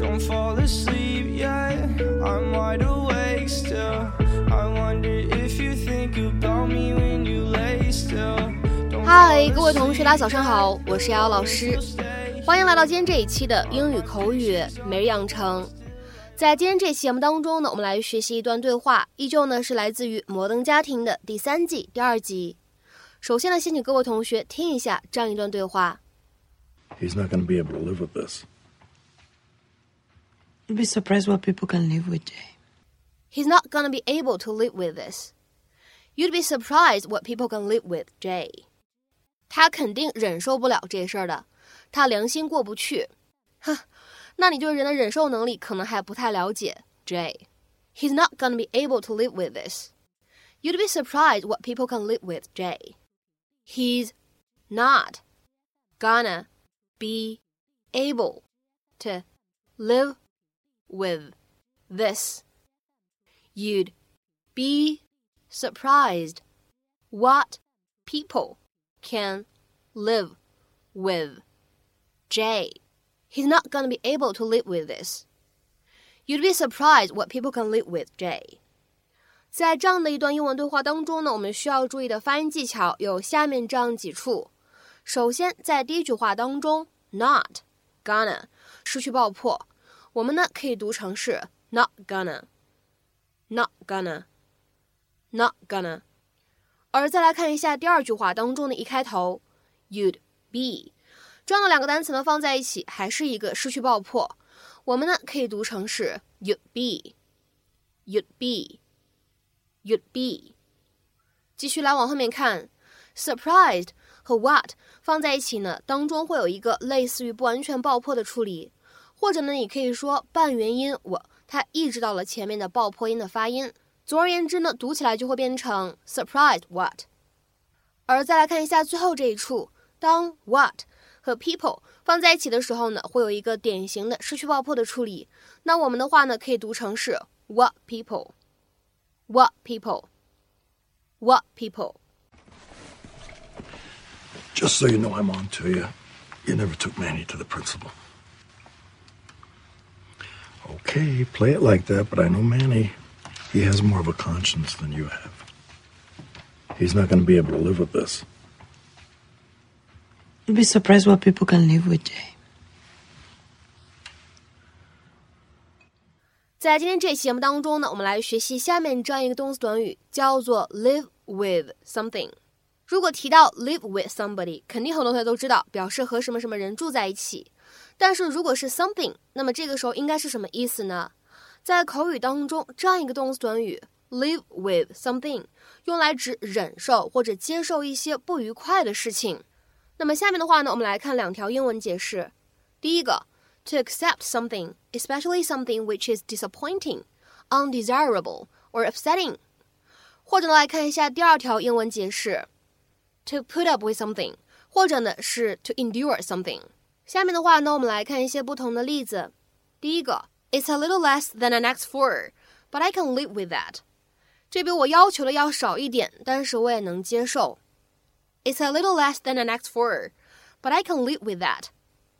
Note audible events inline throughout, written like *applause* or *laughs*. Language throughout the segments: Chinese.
Don't fall asleep yet. I'm wide awake still. I wonder if you think about me when you lay still. 嗨，各位同学，大家早上好，我是瑶瑶老师，欢迎来到今天这一期的英语口语每日养成。在今天这期节目当中呢，我们来学习一段对话，依旧呢是来自于《摩登家庭》的第三季第二集。首先呢，先请各位同学听一下这样一段对话。He's not going to be able to live with this. You'd be surprised what people can live with, Jay. He's not gonna be able to live with this. You'd be surprised what people can live with, Jay. 他肯定忍受不了这事儿的，他良心过不去。哼，那你对人的忍受能力可能还不太了解，Jay. He's not gonna be able to live with this. You'd be surprised what people can live with, Jay. He's not gonna be able to live with this. You'd be surprised what people can live with. Jay, he's not gonna be able to live with this. You'd be surprised what people can live with, Jay. 在这样的一段英文对话当中呢，我们需要注意的发音技巧有下面这样几处。首先，在第一句话当中，not gonna 失去爆破， 我们呢可以读成是 not gonna，not gonna，not gonna。而再来看一下第二句话当中的一开头，you'd be，这样的两个单词呢放在一起，还是一个失去爆破，我们呢可以读成是 you'd be，you'd be，you'd be。继续来往后面看，surprised 和 what 放在一起呢，当中会有一个类似于不完全爆破的处理，或者呢，你可以说半元音我它抑制到了前面的爆破音的发音。总而言之呢，读起来就会变成 surprised what。而再来看一下最后这一处，当 what 和 people 放在一起的时候呢，会有一个典型的失去爆破的处理。那我们的话呢，可以读成是 what people，what people，what people。Just so you know, I'm on to you. You never took Manny to the principal. Okay, play it like that, but I know Manny. He has more of a conscience than you have. He's not going to be able to live with this. You'd be surprised what people can live with, Jay. *laughs* 在今天这期节目当中呢，我们来学习下面这样一个动词短语，叫做 live with something。如果提到 live with somebody，肯定很多同学都知道，表示和什么什么人住在一起。 但是如果是 something，那么这个时候应该是什么意思呢？在口语当中，这样一个动词短语 live with something 用来指忍受或者接受一些不愉快的事情。那么下面的话呢，我们来看两条英文解释。第一个，to accept something, especially something which is disappointing, undesirable or upsetting。或者呢，来看一下第二条英文解释，to put up with something，或者呢是 to endure something。下面的话呢，我们来看一些不同的例子。第一个，It's a little less than an extra four, but I can live with that。这比我要求的要少一点，但是我也能接受。It's a little less than an extra four, but I can live with that。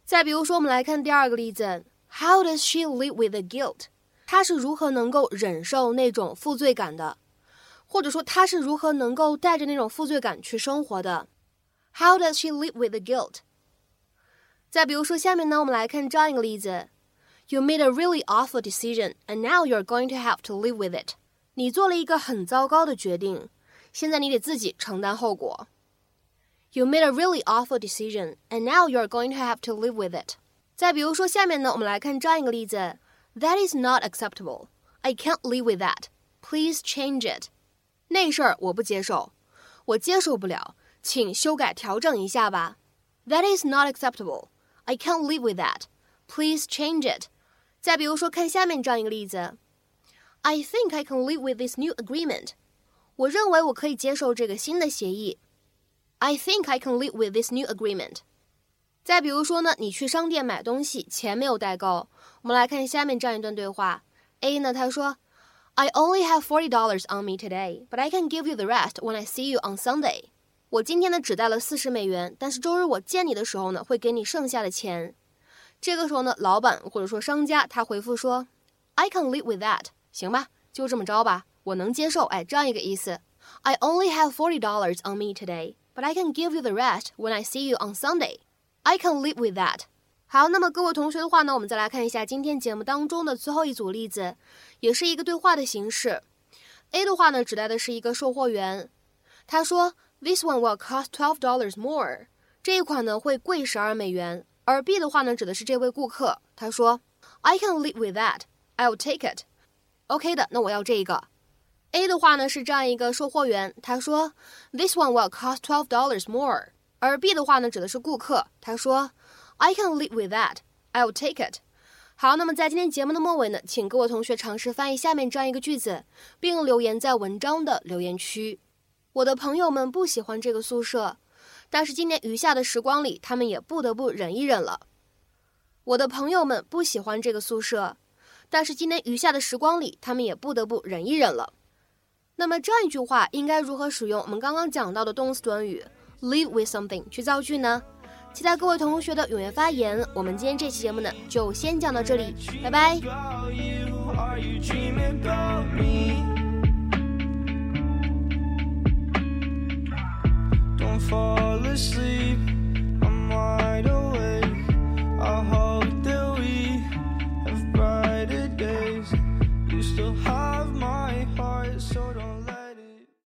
再比如说，我们来看第二个例子，How does she live with the guilt？她是如何能够忍受那种负罪感的？或者说，她是如何能够带着那种负罪感去生活的？How does she live with the guilt？再比如说，下面呢，我们来看这样一个例子：You made a really awful decision, and now you're going to have to live with it。你做了一个很糟糕的决定，现在你得自己承担后果。You made a really awful decision, and now you're going to have to live with it。再比如说，下面呢，我们来看这样一个例子：That is not acceptable. I can't live with that. Please change it. 那事儿我不接受，我接受不了，请修改调整一下吧。That is not acceptable. I can't live with that. Please change it. 再比如说，看下面这样一个例子：I think I can live with this new agreement. 我认为我可以接受这个新的协议。I think I can live with this new agreement. 再比如说呢，你去商店买东西，钱没有带够。我们来看下面这样一段对话。A 呢，他说：“I only have forty dollars on me today, but I can give you the rest when I see you on Sunday。” 我今天呢只带了四十美元，但是周日我见你的时候呢，会给你剩下的钱。这个时候呢，老板或者说商家他回复说，I can live with that，行吧，就这么着吧，我能接受，哎，这样一个意思。I only have forty dollars on me today, but I can give you the rest when I see you on Sunday. I can live with that. 好，那么各位同学的话呢，我们再来看一下今天节目当中的最后一组例子，也是一个对话的形式。A 的话呢，指代的是一个售货员，他说，This one will cost twelve dollars more。这一款呢会贵十二美元。而 B 的话呢，指的是这位顾客，他说，I can live with that. I'll take it. OK 的，那我要这个。A 的话呢是这样一个售货员，他说，This one will cost twelve dollars more。而 B 的话呢指的是顾客，他说，I can live with that. I'll take it. 好，那么在今天节目的末尾呢，请各位同学尝试翻译下面这样一个句子，并留言在文章的留言区。我的朋友们不喜欢这个宿舍。但是今年余下的时光里，他们也不得不忍一忍了。我的朋友们不喜欢这个宿舍，但是今年余下的时光里，他们也不得不忍一忍了。那么这样一句话应该如何使用我们刚刚讲到的动词短语 live with something 去造句呢？期待各位同学的踊跃发言。我们今天这期节目呢，就先讲到这里，拜拜。Fall asleep